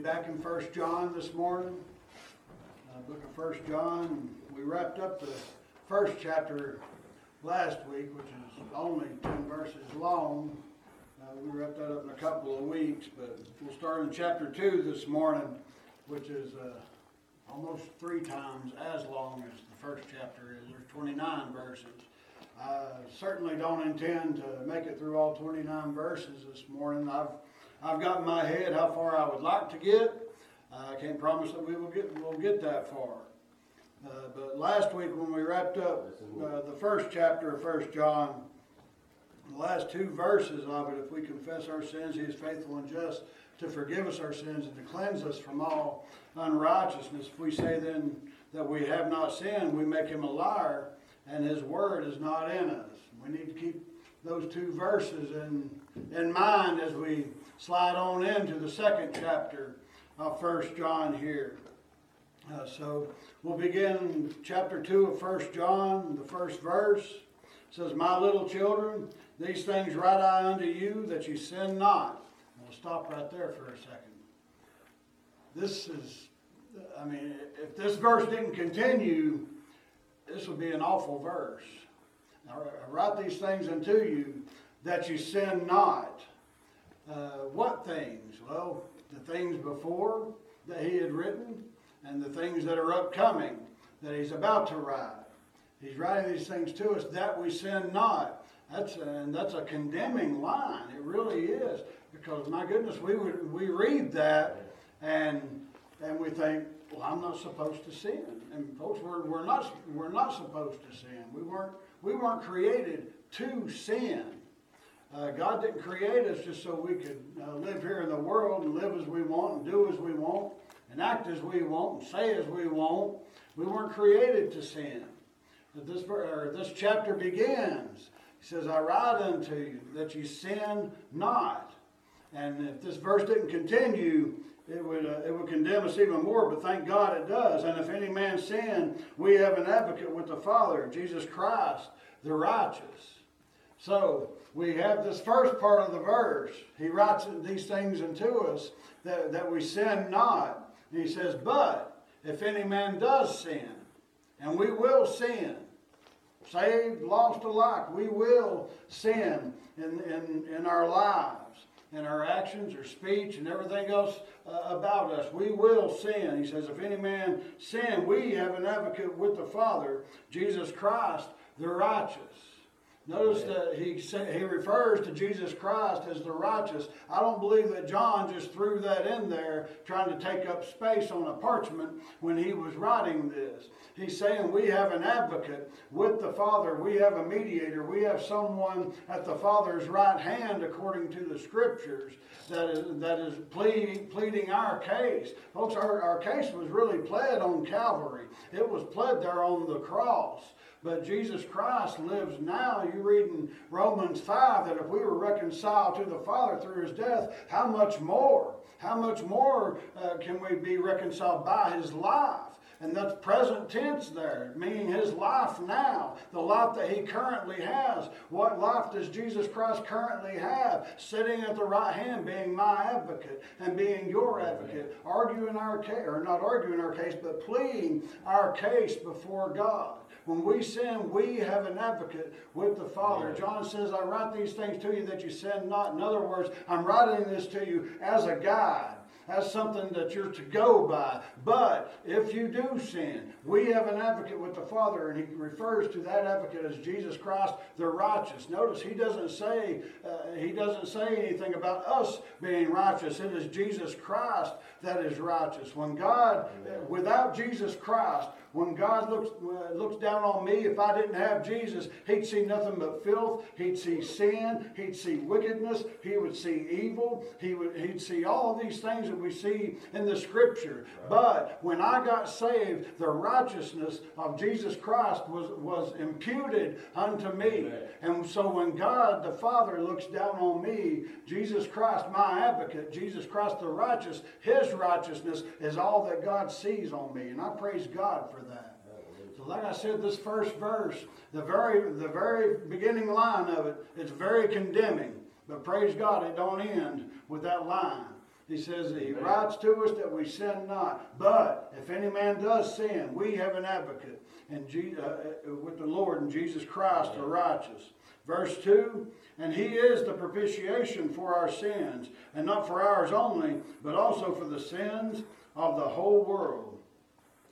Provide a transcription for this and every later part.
back in First John this morning. Uh, book of First John. We wrapped up the first chapter last week, which is only ten verses long. Uh, we wrapped that up in a couple of weeks, but we'll start in chapter two this morning, which is uh, almost three times as long as the first chapter is. There's 29 verses. I certainly don't intend to make it through all 29 verses this morning. I've I've got in my head how far I would like to get. I can't promise that we will get we'll get that far. Uh, but last week when we wrapped up uh, the first chapter of First John, the last two verses of it, if we confess our sins, He is faithful and just to forgive us our sins and to cleanse us from all unrighteousness. If we say then that we have not sinned, we make Him a liar, and His word is not in us. We need to keep those two verses in in mind as we slide on into the second chapter of First John here. Uh, so we'll begin chapter 2 of First John, the first verse. It says, My little children, these things write I unto you, that you sin not. We'll stop right there for a second. This is, I mean, if this verse didn't continue, this would be an awful verse. I write these things unto you, that you sin not. Uh, what things? Well, the things before that he had written and the things that are upcoming that he's about to write. He's writing these things to us that we sin not. That's a, and that's a condemning line. It really is because my goodness, we would we read that and and we think, well, I'm not supposed to sin. And folks, we're, we're not we're not supposed to sin. We weren't we weren't created to sin. Uh, God didn't create us just so we could uh, live here in the world and live as we want and do as we want and act as we want and say as we want. We weren't created to sin. But this, this chapter begins. He says, I write unto you that you sin not. And if this verse didn't continue, it would, uh, it would condemn us even more, but thank God it does. And if any man sin, we have an advocate with the Father, Jesus Christ, the righteous. So we have this first part of the verse. He writes these things unto us that, that we sin not. And he says, But if any man does sin, and we will sin, saved, lost alike, we will sin in, in, in our lives, in our actions, our speech, and everything else uh, about us. We will sin. He says, If any man sin, we have an advocate with the Father, Jesus Christ, the righteous. Notice that he he refers to Jesus Christ as the righteous. I don't believe that John just threw that in there trying to take up space on a parchment when he was writing this. He's saying we have an advocate with the Father. We have a mediator. We have someone at the Father's right hand according to the scriptures that is, that is pleading, pleading our case. Folks, our, our case was really pled on Calvary. It was pled there on the cross. But Jesus Christ lives now. You read in Romans 5 that if we were reconciled to the Father through his death, how much more? How much more uh, can we be reconciled by his life? And that's present tense there, meaning his life now, the life that he currently has. What life does Jesus Christ currently have? Sitting at the right hand, being my advocate and being your advocate, arguing our case, or not arguing our case, but pleading our case before God. When we sin, we have an advocate with the Father. John says, I write these things to you that you sin not. In other words, I'm writing this to you as a guide as something that you're to go by. But if you do sin, we have an advocate with the Father, and he refers to that advocate as Jesus Christ, the righteous. Notice he doesn't say uh, he doesn't say anything about us being righteous. It is Jesus Christ that is righteous. When God, without Jesus Christ, when God looks uh, looks down on me, if I didn't have Jesus, He'd see nothing but filth. He'd see sin. He'd see wickedness. He would see evil. He would He'd see all these things that we see in the Scripture. But when I got saved, the righteousness of Jesus Christ was was imputed unto me. And so when God the Father looks down on me, Jesus Christ, my advocate, Jesus Christ the righteous, His righteousness is all that God sees on me, and I praise God for like I said, this first verse, the very the very beginning line of it, it's very condemning. But praise God, it don't end with that line. He says that he writes to us that we sin not. But if any man does sin, we have an advocate and Je- uh, uh, with the Lord and Jesus Christ the righteous. Verse 2 And he is the propitiation for our sins, and not for ours only, but also for the sins of the whole world.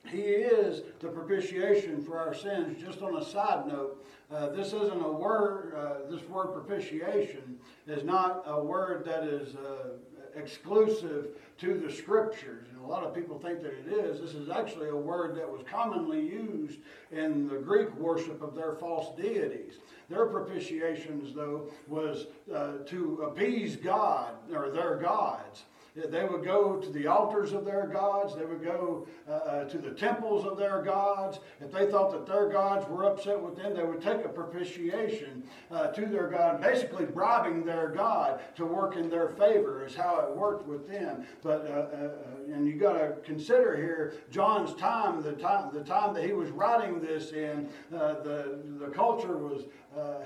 He is the propitiation for our sins. Just on a side note, uh, this isn't a word, uh, this word propitiation is not a word that is uh, exclusive to the scriptures. And a lot of people think that it is. This is actually a word that was commonly used in the Greek worship of their false deities. Their propitiations, though, was uh, to appease God or their gods. They would go to the altars of their gods. They would go uh, uh, to the temples of their gods. If they thought that their gods were upset with them, they would take a propitiation uh, to their God, basically bribing their God to work in their favor, is how it worked with them. But uh, uh, uh and you got to consider here John's time, the time, the time that he was writing this in. the the culture was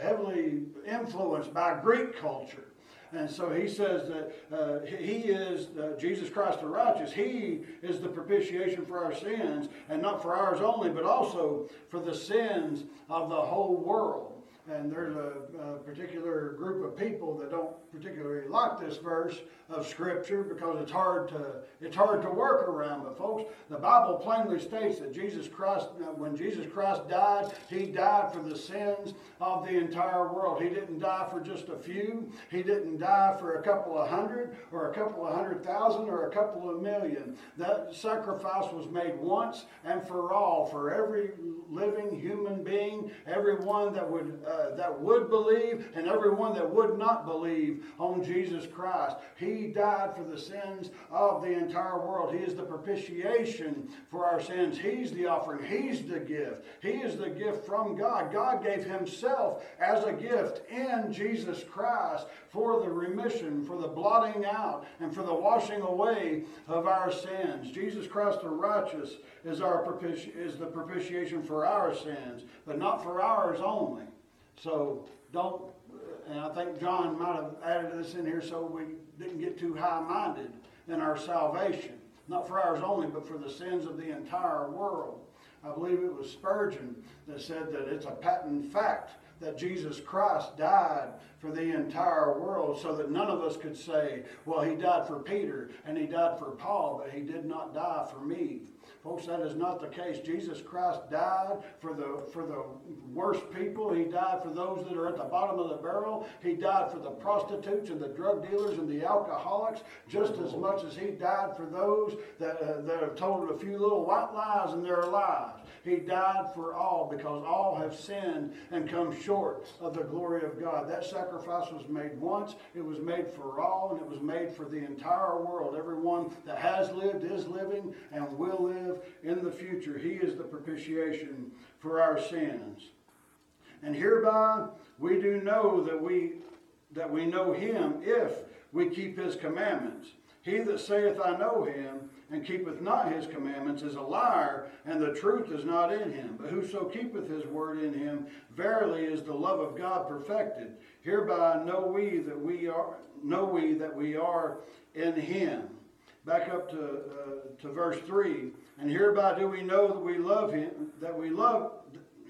heavily influenced by Greek culture. And so he says that uh, he is uh, Jesus Christ the righteous. He is the propitiation for our sins, and not for ours only, but also for the sins of the whole world. And there's a, a, particular group of people that don't particularly like this verse of Scripture because it's hard to it's hard to work around. But folks, the Bible plainly states that Jesus Christ, uh, when Jesus Christ died, He died for the sins of the entire world. He didn't die for just a few. He didn't die for a couple of hundred or a couple of hundred thousand or a couple of million. That sacrifice was made once and for all for every living human being, everyone that would. Uh, that would believe and everyone that would not believe on Jesus Christ. He died for the sins of the entire world. He is the propitiation for our sins. He's the offering. He's the gift. He is the gift from God. God gave Himself as a gift in Jesus Christ for the remission, for the blotting out, and for the washing away of our sins. Jesus Christ the righteous is our propiti- is the propitiation for our sins, but not for ours only. So don't, and I think John might have added this in here so we didn't get too high minded in our salvation. Not for ours only, but for the sins of the entire world. I believe it was Spurgeon that said that it's a patent fact that Jesus Christ died for the entire world so that none of us could say, well, he died for Peter and he died for Paul, but he did not die for me. Folks, that is not the case. Jesus Christ died for the for the worst people. He died for those that are at the bottom of the barrel. He died for the prostitutes and the drug dealers and the alcoholics just as much as he died for those that, uh, that have told a few little white lies in their lives. He died for all because all have sinned and come short of the glory of God. That sacrifice was made once, it was made for all, and it was made for the entire world. Everyone that has lived, is living, and will live in the future. He is the propitiation for our sins. And hereby we do know that we that we know him if we keep his commandments. He that saith, I know him, and keepeth not his commandments is a liar, and the truth is not in him. But whoso keepeth his word in him, verily is the love of God perfected. Hereby know we that we are know we that we are in him. Back up to uh, to verse three. And hereby do we know that we love him, that we love.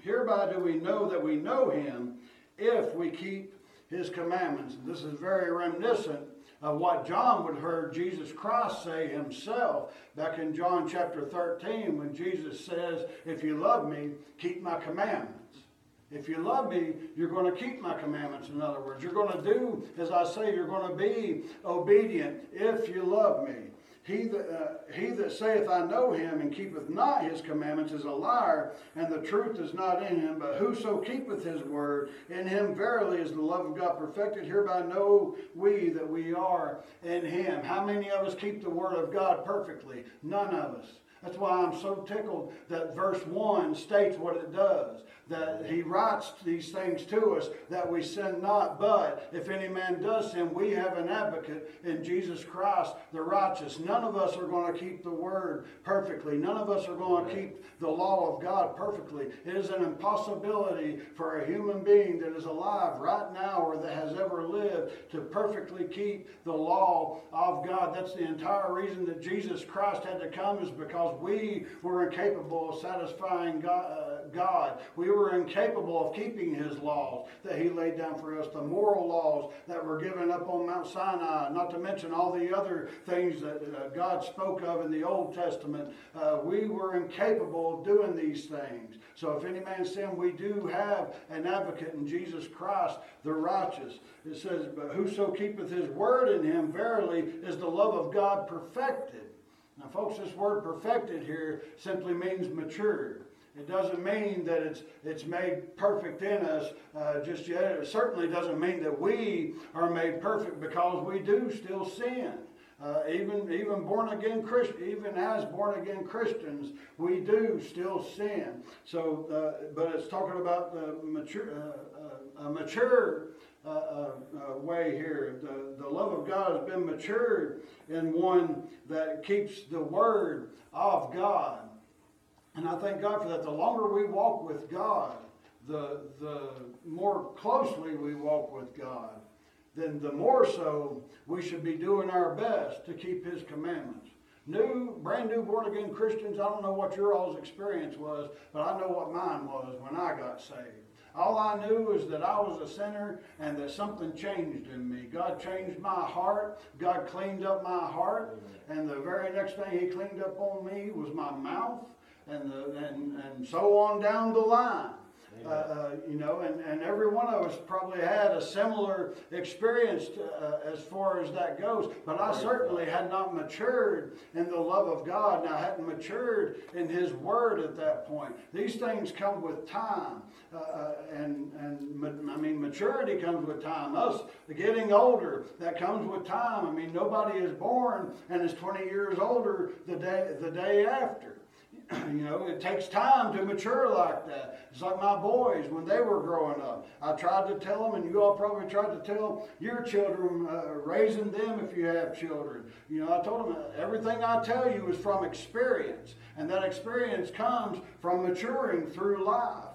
Hereby do we know that we know him, if we keep his commandments. And this is very reminiscent of what John would heard Jesus Christ say himself back in John chapter 13 when Jesus says, If you love me, keep my commandments. If you love me, you're going to keep my commandments. In other words, you're going to do as I say, you're going to be obedient if you love me. He that, uh, he that saith, I know him, and keepeth not his commandments is a liar, and the truth is not in him. But whoso keepeth his word, in him verily is the love of God perfected. Hereby know we that we are in him. How many of us keep the word of God perfectly? None of us. That's why I'm so tickled that verse 1 states what it does. That he writes these things to us that we sin not, but if any man does sin, we have an advocate in Jesus Christ, the righteous. None of us are going to keep the word perfectly. None of us are going to keep the law of God perfectly. It is an impossibility for a human being that is alive right now or that has ever lived to perfectly keep the law of God. That's the entire reason that Jesus Christ had to come is because we were incapable of satisfying God. Uh, God. We were incapable of keeping His laws that He laid down for us, the moral laws that were given up on Mount Sinai, not to mention all the other things that uh, God spoke of in the Old Testament. Uh, we were incapable of doing these things. So if any man sin, we do have an advocate in Jesus Christ, the righteous. It says, But whoso keepeth his word in him, verily is the love of God perfected. Now, folks, this word perfected here simply means matured. It doesn't mean that it's, it's made perfect in us uh, just yet. It certainly doesn't mean that we are made perfect because we do still sin. Uh, even even born again Christ, even as born again Christians, we do still sin. So, uh, but it's talking about the mature, uh, uh, a mature uh, way here. The, the love of God has been matured in one that keeps the word of God. And I thank God for that. The longer we walk with God, the, the more closely we walk with God, then the more so we should be doing our best to keep His commandments. New, brand new born again Christians, I don't know what your all's experience was, but I know what mine was when I got saved. All I knew is that I was a sinner and that something changed in me. God changed my heart. God cleaned up my heart. And the very next thing He cleaned up on me was my mouth and, the, and, and so on down the line. Uh, uh, you know, and, and every one of us probably had a similar experience to, uh, as far as that goes. But I certainly had not matured in the love of God, and I hadn't matured in His Word at that point. These things come with time, uh, uh, and and I mean maturity comes with time. Us getting older, that comes with time. I mean nobody is born and is 20 years older the day the day after. you know, it takes time to mature like that. It's like my boys when they were growing up. I tried to tell them, and you all probably tried to tell your children, uh, raising them if you have children. You know, I told them everything I tell you is from experience, and that experience comes from maturing through life.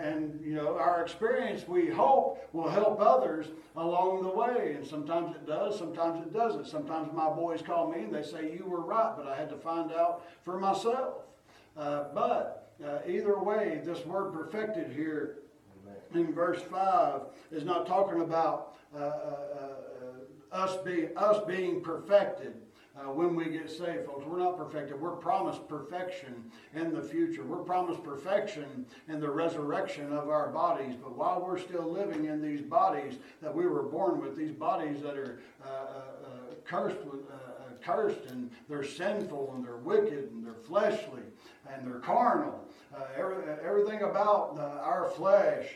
And, you know, our experience, we hope, will help others along the way. And sometimes it does, sometimes it doesn't. Sometimes my boys call me and they say, You were right, but I had to find out for myself. Uh, but uh, either way, this word perfected here in verse 5 is not talking about uh, uh, uh us, be, us being perfected. Uh, when we get saved, folks. We're not perfected. We're promised perfection in the future. We're promised perfection in the resurrection of our bodies. But while we're still living in these bodies that we were born with, these bodies that are cursed with, cursed and they're sinful and they're wicked and they're fleshly and they're carnal. Uh, every, everything about uh, our flesh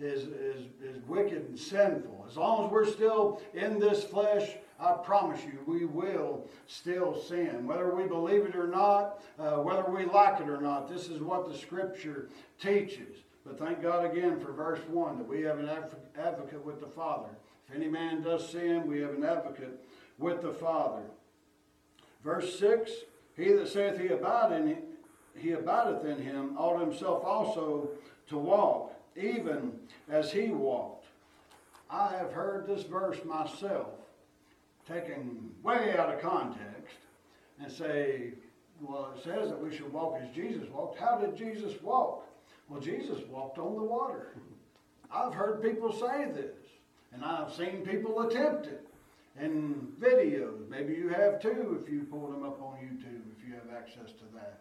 is, is, is wicked and sinful. As long as we're still in this flesh, I promise you, we will still sin. Whether we believe it or not, uh, whether we like it or not, this is what the Scripture teaches. But thank God again for verse 1 that we have an advocate with the Father. If any man does sin, we have an advocate with the Father. Verse 6 He that saith he abide in he abideth in him, ought himself also to walk, even as he walked. I have heard this verse myself taken way out of context and say, well, it says that we should walk as Jesus walked. How did Jesus walk? Well, Jesus walked on the water. I've heard people say this, and I've seen people attempt it in videos. Maybe you have too if you pull them up on YouTube, if you have access to that.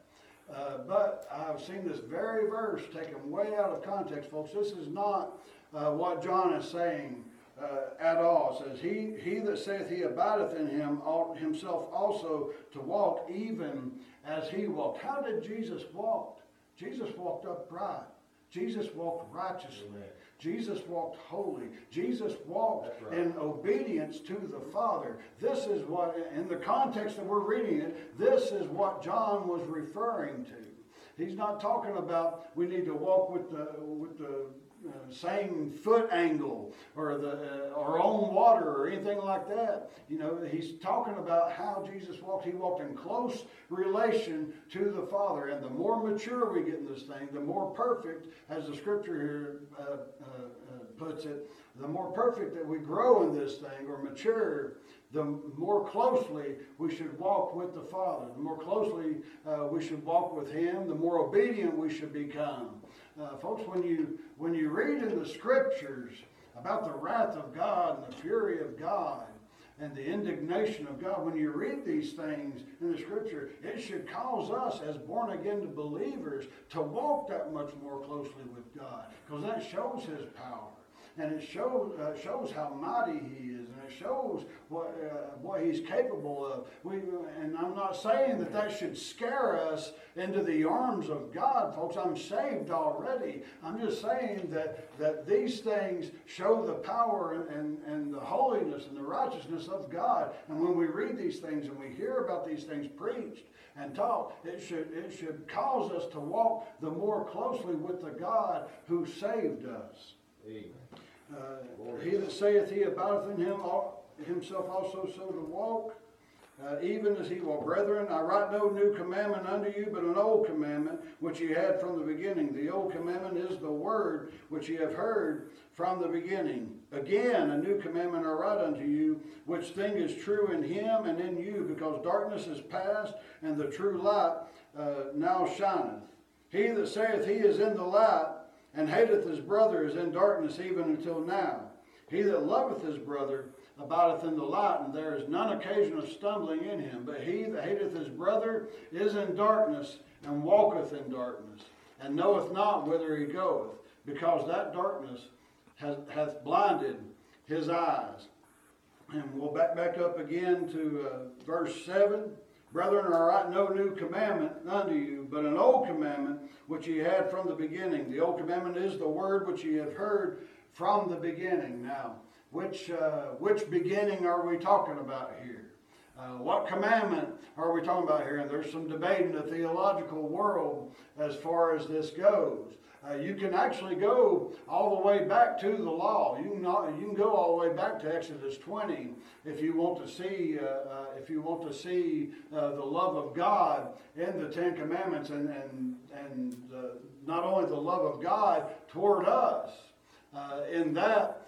Uh, but I've seen this very verse taken way out of context, folks. This is not uh, what John is saying uh, at all. It says, he, he that saith he abideth in him ought himself also to walk even as he walked. How did Jesus walk? Jesus walked upright. Jesus walked righteously. Amen. Jesus walked holy. Jesus walked right. in obedience to the Father. This is what, in the context that we're reading it, this is what John was referring to. He's not talking about we need to walk with the with the uh, same foot angle or the uh, our own water or anything like that. You know, he's talking about how Jesus walked. He walked in close relation to the Father, and the more mature we get in this thing, the more perfect, as the Scripture here uh, uh, uh, puts it, the more perfect that we grow in this thing or mature the more closely we should walk with the Father. The more closely we should walk with Him, the more obedient we should become. Uh, folks, when you when you read in the Scriptures about the wrath of God and the fury of God and the indignation of God, when you read these things in the Scripture, it should cause us as born again believers to walk that much more closely with God because that shows His power and it shows uh, shows how mighty he is, and it shows what uh, what he's capable of. We and I'm not saying that that should scare us into the arms of God, folks. I'm saved already. I'm just saying that that these things show the power and, and, and the holiness and the righteousness of God. And when we read these things and we hear about these things preached and taught, it should it should cause us to walk the more closely with the God who saved us. Amen. Uh, he that saith he abideth in him himself also so to walk, uh, even as he will. Brethren, I write no new commandment unto you, but an old commandment which ye had from the beginning. The old commandment is the word which ye have heard from the beginning. Again, a new commandment I write unto you, which thing is true in him and in you, because darkness is past, and the true light uh, now shineth. He that saith he is in the light, and hateth his brother is in darkness even until now. He that loveth his brother abideth in the light, and there is none occasion of stumbling in him. But he that hateth his brother is in darkness, and walketh in darkness, and knoweth not whither he goeth, because that darkness has, hath blinded his eyes. And we'll back back up again to uh, verse 7. Brethren, I write no new commandment unto you, but an old commandment which ye had from the beginning. The old commandment is the word which ye have heard from the beginning. Now, which, uh, which beginning are we talking about here? Uh, what commandment are we talking about here? And there's some debate in the theological world as far as this goes. Uh, you can actually go all the way back to the law. You can, you can go all the way back to Exodus 20 if you want to see uh, uh, if you want to see uh, the love of God in the Ten Commandments and and and uh, not only the love of God toward us. Uh, in that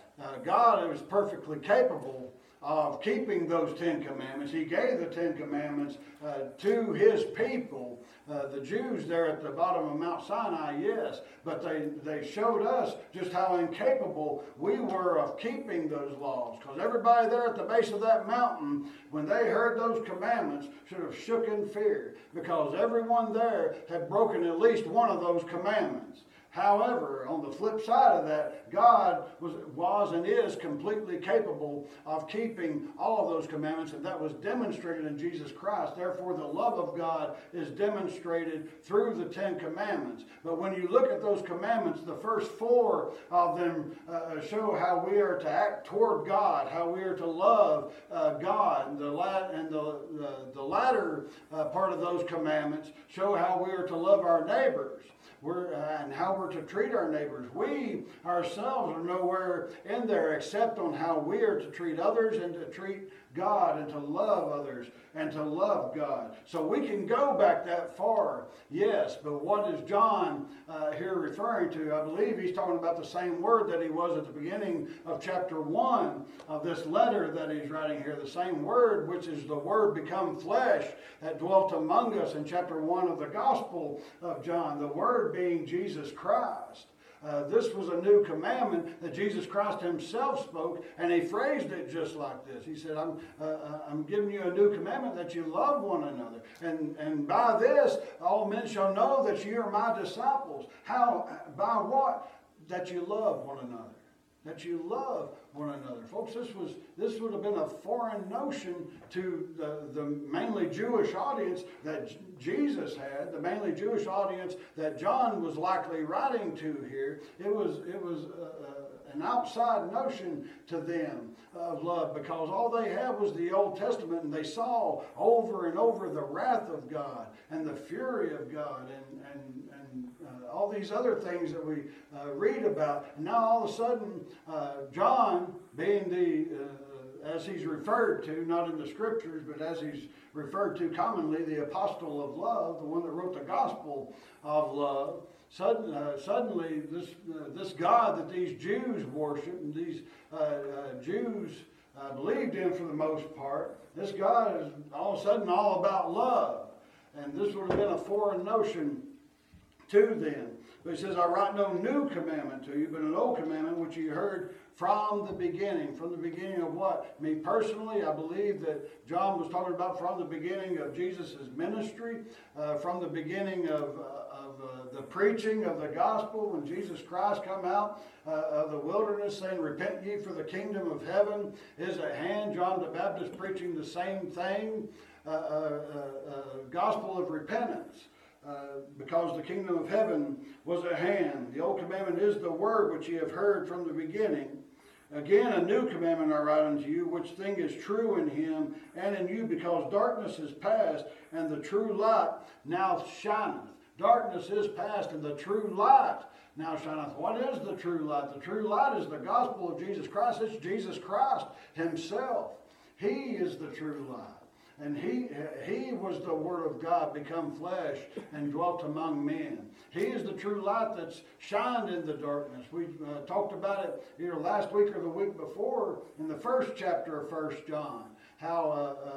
God is perfectly capable of keeping those Ten Commandments. He gave the Ten Commandments uh, to his people, uh, the Jews there at the bottom of Mount Sinai, yes, but they, they showed us just how incapable we were of keeping those laws. Because everybody there at the base of that mountain, when they heard those commandments, should have shook in fear, because everyone there had broken at least one of those commandments. However, on the flip side of that, God was, was and is completely capable of keeping all of those commandments, and that was demonstrated in Jesus Christ. Therefore, the love of God is demonstrated through the Ten Commandments. But when you look at those commandments, the first four of them uh, show how we are to act toward God, how we are to love uh, God, and the, la- and the, the, the latter uh, part of those commandments show how we are to love our neighbors we're, uh, and how we're to treat our neighbors. We ourselves are nowhere in there except on how we are to treat others and to treat God and to love others and to love God. So we can go back that far, yes, but what is John uh, here referring to? I believe he's talking about the same word that he was at the beginning of chapter 1 of this letter that he's writing here. The same word, which is the word become flesh that dwelt among us in chapter 1 of the Gospel of John. The word being Jesus Christ. Uh, this was a new commandment that Jesus Christ himself spoke, and he phrased it just like this. He said, I'm, uh, uh, I'm giving you a new commandment that you love one another. And, and by this, all men shall know that you are my disciples. How? By what? That you love one another that you love one another. Folks, this was this would have been a foreign notion to the, the mainly Jewish audience that J- Jesus had, the mainly Jewish audience that John was likely writing to here. It was it was uh, uh an outside notion to them of love because all they had was the Old Testament and they saw over and over the wrath of God and the fury of God and, and, all these other things that we uh, read about. And now all of a sudden, uh, John, being the, uh, as he's referred to, not in the scriptures, but as he's referred to commonly, the apostle of love, the one that wrote the gospel of love, Sudden, uh, suddenly, this, uh, this God that these Jews worship and these uh, Jews believed in for the most part, this God is all of a sudden all about love. And this would have been a foreign notion to them. But he says, I write no new commandment to you, but an old commandment which you heard from the beginning. From the beginning of what? Me personally, I believe that John was talking about from the beginning of Jesus' ministry, uh, from the beginning of, uh, of uh, the preaching of the gospel when Jesus Christ come out uh, of the wilderness saying, Repent ye for the kingdom of heaven is at hand. John the Baptist preaching the same thing, uh, uh, gospel of repentance. Uh, because the kingdom of heaven was at hand. The old commandment is the word which ye have heard from the beginning. Again, a new commandment I write unto you, which thing is true in him and in you, because darkness is past, and the true light now shineth. Darkness is past, and the true light now shineth. What is the true light? The true light is the gospel of Jesus Christ. It's Jesus Christ himself. He is the true light. And he, he was the Word of God become flesh and dwelt among men. He is the true light that's shined in the darkness. We uh, talked about it either last week or the week before in the first chapter of First John. How uh, uh,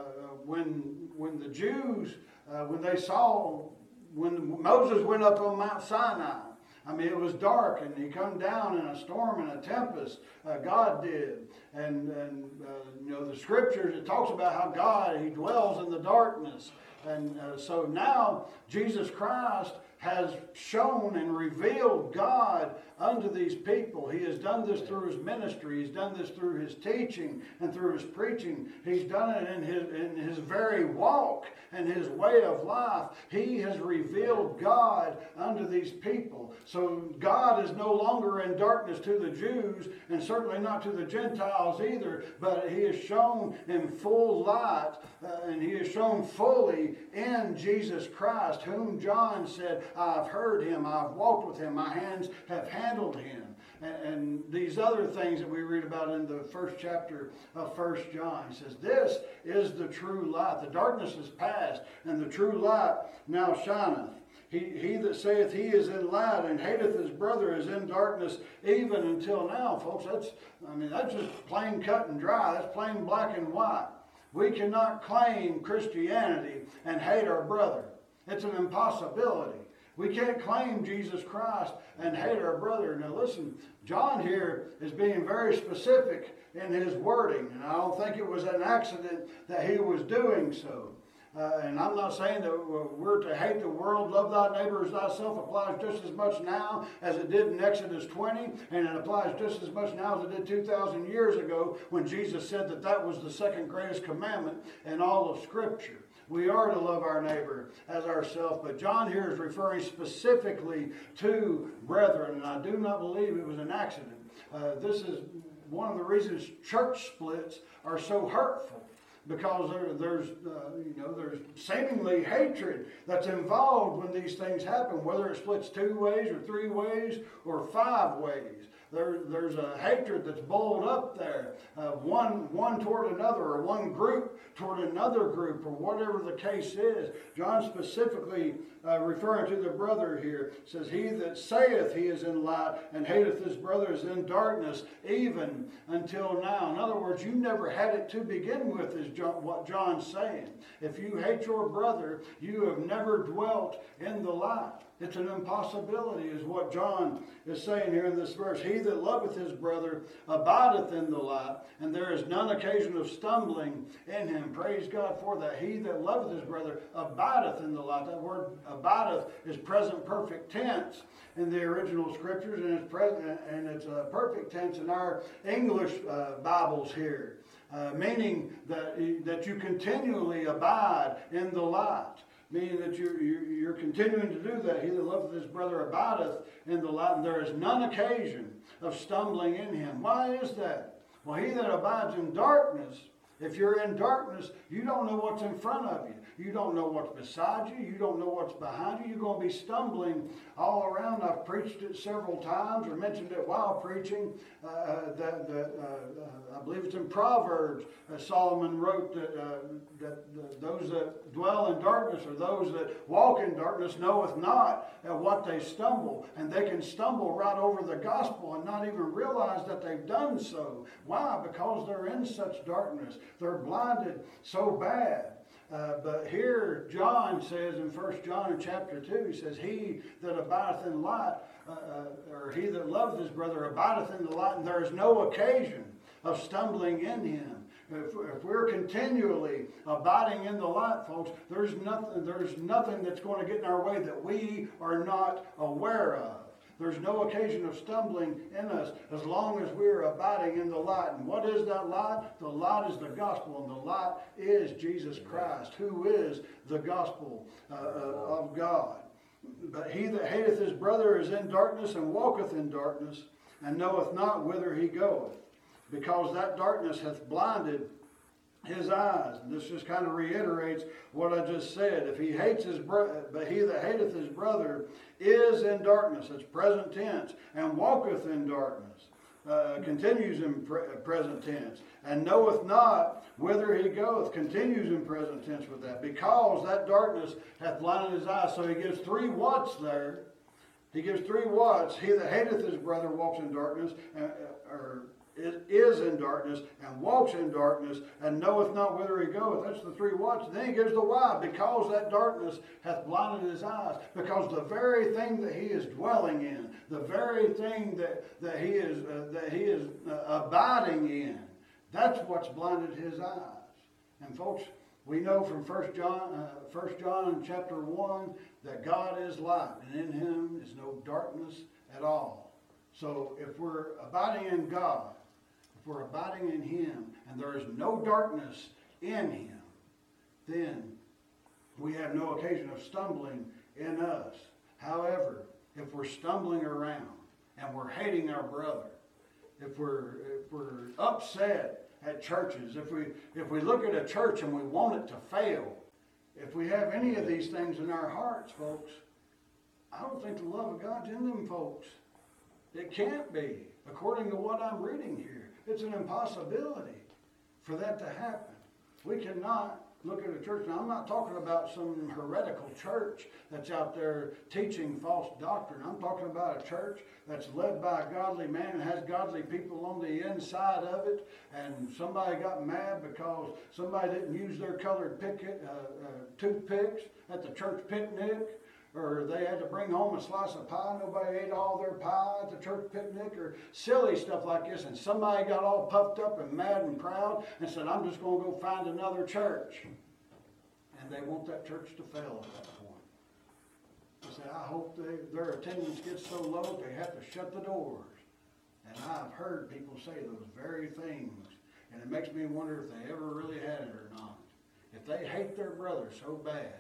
when, when the Jews, uh, when they saw, when Moses went up on Mount Sinai, I mean, it was dark, and he come down in a storm and a tempest. Uh, God did, and and uh, you know the scriptures. It talks about how God He dwells in the darkness, and uh, so now Jesus Christ has shown and revealed God unto these people. He has done this through his ministry. He's done this through his teaching and through his preaching. He's done it in his, in his very walk and his way of life. He has revealed God unto these people. So God is no longer in darkness to the Jews and certainly not to the Gentiles either, but he is shown in full light uh, and he is shown fully in Jesus Christ, whom John said, I've heard him, I've walked with him, my hands have handled him. And, and these other things that we read about in the first chapter of First John. He says, This is the true light. The darkness is past, and the true light now shineth. He, he that saith he is in light and hateth his brother is in darkness even until now, folks. That's I mean that's just plain cut and dry. That's plain black and white. We cannot claim Christianity and hate our brother. It's an impossibility. We can't claim Jesus Christ and hate our brother. Now, listen, John here is being very specific in his wording, and I don't think it was an accident that he was doing so. Uh, and I'm not saying that we're to hate the world, love thy neighbor as thyself applies just as much now as it did in Exodus 20, and it applies just as much now as it did 2,000 years ago when Jesus said that that was the second greatest commandment in all of Scripture. We are to love our neighbor as ourselves, but John here is referring specifically to brethren, and I do not believe it was an accident. Uh, this is one of the reasons church splits are so hurtful because there, there's uh, you know there's seemingly hatred that's involved when these things happen, whether it splits two ways or three ways or five ways. There, there's a hatred that's boiled up there, uh, one, one toward another, or one group toward another group, or whatever the case is. John specifically uh, referring to the brother here says, He that saith he is in light and hateth his brother is in darkness, even until now. In other words, you never had it to begin with, is John, what John's saying. If you hate your brother, you have never dwelt in the light. It's an impossibility, is what John is saying here in this verse. He that loveth his brother abideth in the light, and there is none occasion of stumbling in him. Praise God for that. He that loveth his brother abideth in the light. That word abideth is present perfect tense in the original scriptures, and it's present and it's a perfect tense in our English uh, Bibles here. Uh, meaning that, that you continually abide in the light. Meaning that you're, you're, you're continuing to do that. He that loveth his brother abideth in the light, and there is none occasion of stumbling in him. Why is that? Well, he that abides in darkness, if you're in darkness, you don't know what's in front of you. You don't know what's beside you. You don't know what's behind you. You're going to be stumbling all around. I've preached it several times or mentioned it while preaching. Uh, uh that uh, I believe it's in Proverbs. Uh, Solomon wrote that, uh, that those that dwell in darkness or those that walk in darkness knoweth not at what they stumble. And they can stumble right over the gospel and not even realize that they've done so. Why? Because they're in such darkness. They're blinded so bad. Uh, but here John says in 1 John chapter 2, he says, He that abideth in light, uh, uh, or he that loveth his brother abideth in the light, and there is no occasion of stumbling in him. If, if, we're continually abiding in the light, folks, there's nothing, there's nothing that's going to get in our way that we are not aware of. There's no occasion of stumbling in us as long as we're abiding in the light. And what is that light? The light is the gospel, and the light is Jesus Christ, who is the gospel uh, uh, of God. But he that hateth his brother is in darkness and walketh in darkness, and knoweth not whither he goeth, because that darkness hath blinded his eyes. And this just kind of reiterates what I just said. If he hates his brother, but he that hateth his brother is in darkness, it's present tense, and walketh in darkness. Uh, continues in pre- present tense, and knoweth not whither he goeth, continues in present tense with that, because that darkness hath blinded his eyes. So he gives three whats there. He gives three whats. He that hateth his brother walks in darkness, uh, uh or is in darkness and walks in darkness and knoweth not whither he goeth. That's the three whats. Then he gives the why. Because that darkness hath blinded his eyes. Because the very thing that he is dwelling in, the very thing that, that he is uh, that he is uh, abiding in, that's what's blinded his eyes. And folks, we know from First John, uh, First John chapter one that God is light, and in Him is no darkness at all. So if we're abiding in God, we're abiding in Him and there is no darkness in Him, then we have no occasion of stumbling in us. However, if we're stumbling around and we're hating our brother, if we're, if we're upset at churches, if we, if we look at a church and we want it to fail, if we have any of these things in our hearts, folks, I don't think the love of God's in them folks. It can't be, according to what I'm reading here. It's an impossibility for that to happen. We cannot look at a church. Now, I'm not talking about some heretical church that's out there teaching false doctrine. I'm talking about a church that's led by a godly man and has godly people on the inside of it. And somebody got mad because somebody didn't use their colored picket, uh, uh, toothpicks at the church picnic or they had to bring home a slice of pie. Nobody ate all their pie at the church picnic, or silly stuff like this. And somebody got all puffed up and mad and proud and said, I'm just going to go find another church. And they want that church to fail at that point. They said, I hope they, their attendance gets so low they have to shut the doors. And I've heard people say those very things. And it makes me wonder if they ever really had it or not. If they hate their brother so bad,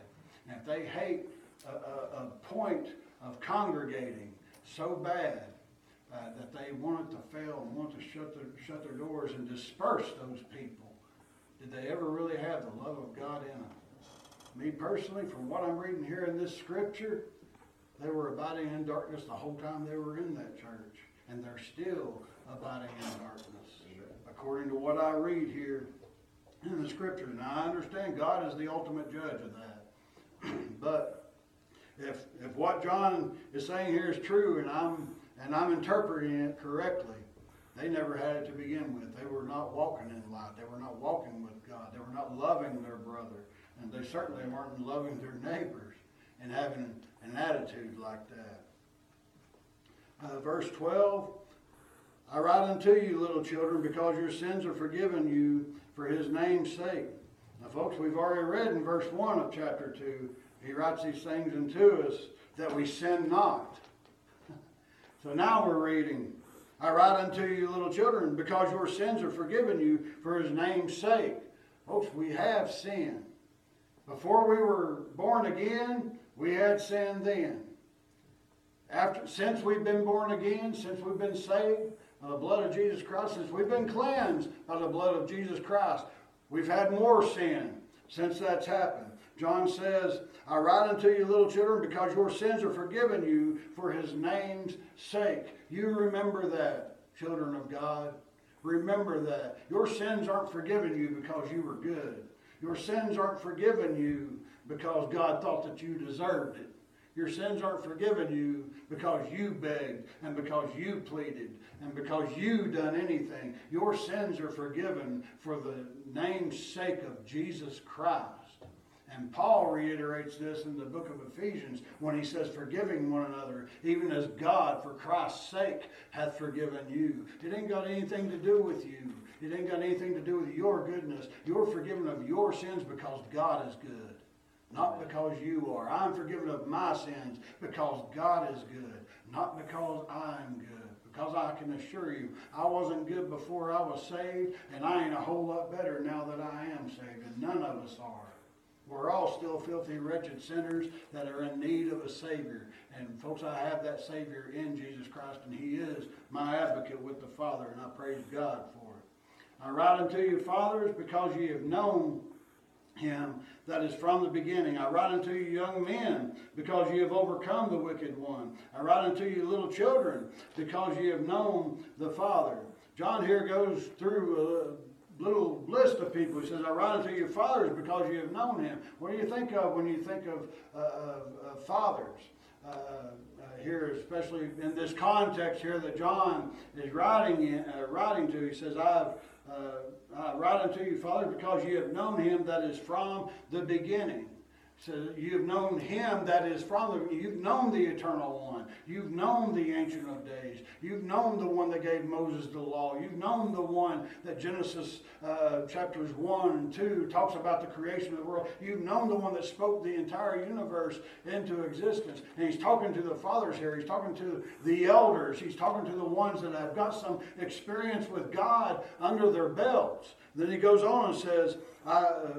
and if they hate a, a, point of congregating so bad uh, that they wanted to fail and want to shut their, shut their doors and disperse those people. Did they ever really have the love of God in them? Me personally, from what I'm reading here in this scripture, they were abiding in darkness the whole time they were in that church. And they're still abiding in darkness, according to what I read here in the scripture. Now, I understand God is the ultimate judge of that. but if, if what John is saying here is true and I'm, and I'm interpreting it correctly, they never had it to begin with. They were not walking in light. They were not walking with God. They were not loving their brother. And they certainly weren't loving their neighbors and having an attitude like that. Uh, verse 12 I write unto you, little children, because your sins are forgiven you for his name's sake. Now, folks, we've already read in verse 1 of chapter 2 he writes these things unto us that we sin not. So now we're reading, I write unto you, little children, because your sins are forgiven you for his name's sake. Folks, we have sinned. Before we were born again, we had sin then. After, since we've been born again, since we've been saved by the blood of Jesus Christ, since we've been cleansed by the blood of Jesus Christ, we've had more sin since that's happened. John says, I write unto you, little children, because your sins are forgiven you for his name's sake. You remember that, children of God. Remember that. Your sins aren't forgiven you because you were good. Your sins aren't forgiven you because God thought that you deserved it. Your sins aren't forgiven you because you begged and because you pleaded and because you done anything. Your sins are forgiven for the name's sake of Jesus Christ. And Paul reiterates this in the book of Ephesians when he says, forgiving one another, even as God, for Christ's sake, hath forgiven you. It ain't got anything to do with you. It ain't got anything to do with your goodness. You're forgiven of your sins because God is good not because you are. I'm forgiven of my sins because God is good, not because I'm good. Because I can assure you, I wasn't good before I was saved, and I ain't a whole lot better now that I am saved, and none of us are. We're all still filthy, wretched sinners that are in need of a Savior. And folks, I have that Savior in Jesus Christ, and He is my advocate with the Father, and I praise God for it. I write unto you, fathers, because ye have known him that is from the beginning. I write unto you, young men, because ye have overcome the wicked one. I write unto you, little children, because ye have known the Father. John here goes through a little list of people. He says, I write unto your fathers, because you have known him. What do you think of when you think of, uh, of, of fathers? Uh, uh, here, especially in this context here that John is writing in, uh, writing to, he says, "I've uh, I write unto you, Father, because you have known him that is from the beginning. So you've known him that is from the, you've known the eternal one. You've known the ancient of days. You've known the one that gave Moses the law. You've known the one that Genesis uh, chapters 1 and 2 talks about the creation of the world. You've known the one that spoke the entire universe into existence. And he's talking to the fathers here. He's talking to the elders. He's talking to the ones that have got some experience with God under their belts. Then he goes on and says, I, uh,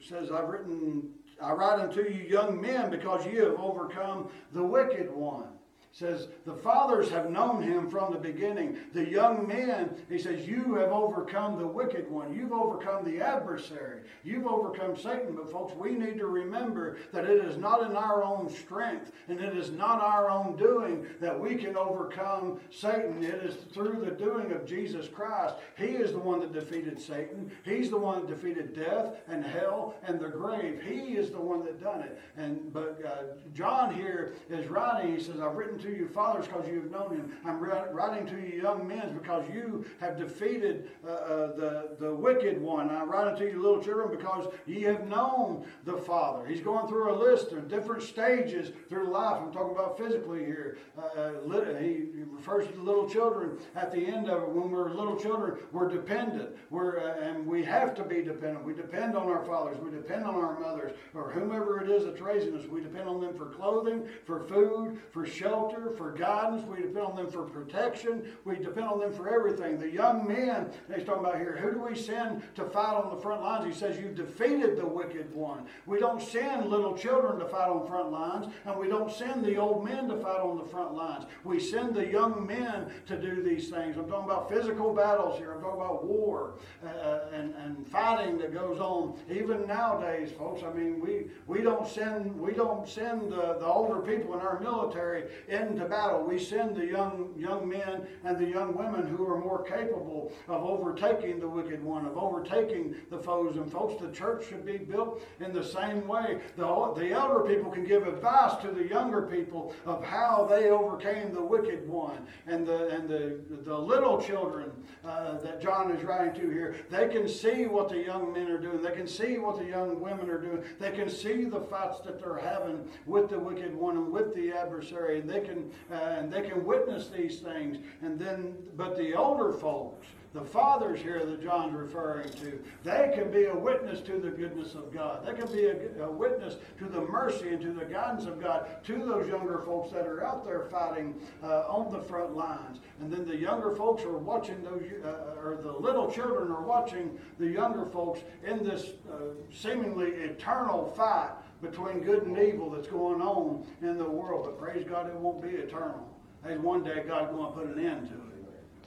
says, I've written I write unto you, young men, because you have overcome the wicked one says the fathers have known him from the beginning. The young men he says you have overcome the wicked one. You've overcome the adversary. You've overcome satan. But folks we need to remember that it is not in our own strength and it is not our own doing that we can overcome satan. It is through the doing of jesus christ. He is the one that defeated satan. He's the one that defeated death and hell and the grave. He is the one that done it. And but uh, john here is writing he says i've written to you fathers because you have known him. I'm writing to you young men because you have defeated uh, uh, the, the wicked one. I'm writing to you little children because ye have known the Father. He's going through a list of different stages through life. I'm talking about physically here. Uh, uh he refers to the little children at the end of it. When we're little children, we're dependent. We're, uh, and we have to be dependent. We depend on our fathers. We depend on our mothers or whomever it is that's raising us. We depend on them for clothing, for food, for shelter shelter, for guidance. We depend on them for protection. We depend on them for everything. The young men, he's talking about here, who do we send to fight on the front lines? He says, You've defeated the wicked one. We don't send little children to fight on front lines, and we don't send the old men to fight on the front lines. We send the young men to do these things. I'm talking about physical battles here. I'm talking about war uh, and, and fighting that goes on even nowadays, folks. I mean, we, we don't send we don't send the, the older people in our military into battle. We send the young, young men and the young women who are more capable of overtaking the wicked one, of overtaking the foes. And folks, the church should be built in the same way. The, the elder people can give advice to the younger people of how they overcame the wicked one. And the, and the, the little children uh, that John is writing to here, they can see what the young men are doing. They can see what the young women are doing. They can see the fights that they're having with the wicked one and with the adversary. And they can, uh, and they can witness these things. And then, but the older folks, the fathers here that John's referring to, they can be a witness to the goodness of God. They can be a, a witness to the mercy and to the guidance of God to those younger folks that are out there fighting uh, on the front lines. And then the younger folks are watching those, uh, or the little children are watching the younger folks in this uh, seemingly eternal fight between good and evil that's going on in the world. But praise God, it won't be eternal. There's one day God's going to put an end to it.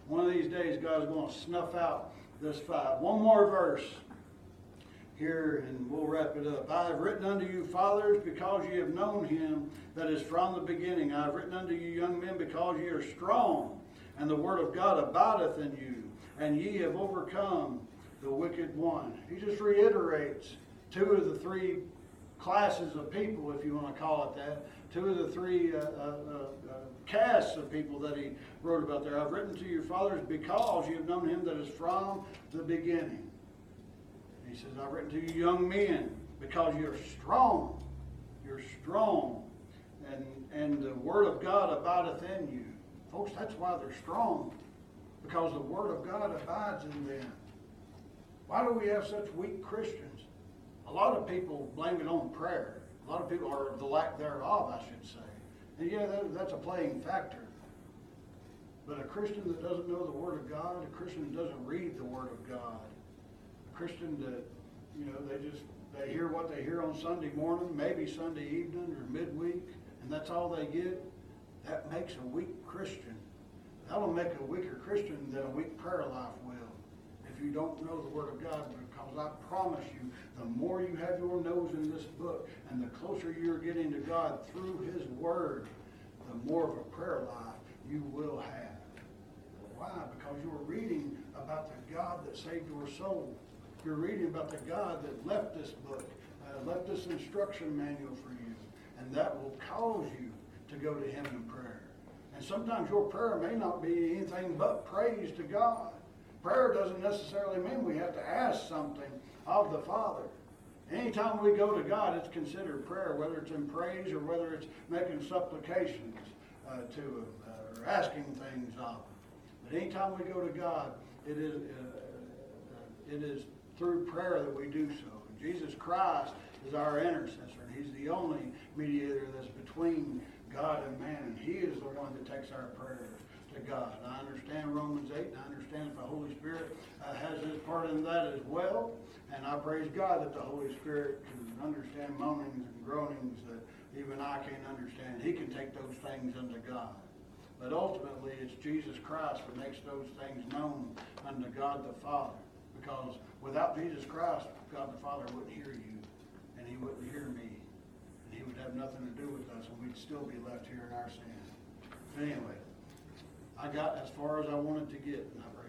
One of these days, God's going to snuff out this fight. One more verse here, and we'll wrap it up. I have written unto you, fathers, because ye have known him that is from the beginning. I have written unto you, young men, because ye are strong, and the word of God abideth in you, and ye have overcome the wicked one. He just reiterates two of the three classes of people, if you want to call it that, two of the three uh, uh, uh, castes of people that he wrote about there. I've written to your fathers because you have known him that is from the beginning. He says, I've written to you young men because you're strong. You're strong. And, and the word of God abideth in you. Folks, that's why they're strong. Because the word of God abides in them. Why do we have such weak Christians? A lot of people blame it on prayer. A lot of people are the lack thereof, I should say. And yeah, that, that's a playing factor. But a Christian that doesn't know the Word of God, a Christian that doesn't read the Word of God, a Christian that, you know, they just, they hear what they hear on Sunday morning, maybe Sunday evening or midweek, and that's all they get, that makes a weak Christian. That'll make a weaker Christian than a weak prayer life will. If you don't know the Word of God, because I promise you, the more you have your nose in this book and the closer you're getting to God through His Word, the more of a prayer life you will have. Why? Because you're reading about the God that saved your soul. You're reading about the God that left this book, uh, left this instruction manual for you. And that will cause you to go to Him in prayer. And sometimes your prayer may not be anything but praise to God. Prayer doesn't necessarily mean we have to ask something of the Father. Anytime we go to God, it's considered prayer, whether it's in praise or whether it's making supplications uh, to Him uh, or asking things of Him. But anytime we go to God, it is, uh, uh, it is through prayer that we do so. Jesus Christ is our intercessor, and He's the only mediator that's between God and man, and He is the one that takes our prayers to God. I understand Romans 8, and I understand that the Holy Spirit uh, has His part in that as well. And I praise God that the Holy Spirit can understand moanings and groanings that even I can't understand. He can take those things unto God. But ultimately, it's Jesus Christ who makes those things known unto God the Father. Because without Jesus Christ, God the Father wouldn't hear you, and He wouldn't hear me, and He would have nothing to do with us, and we'd still be left here in our sin. Anyway, I got as far as I wanted to get, and I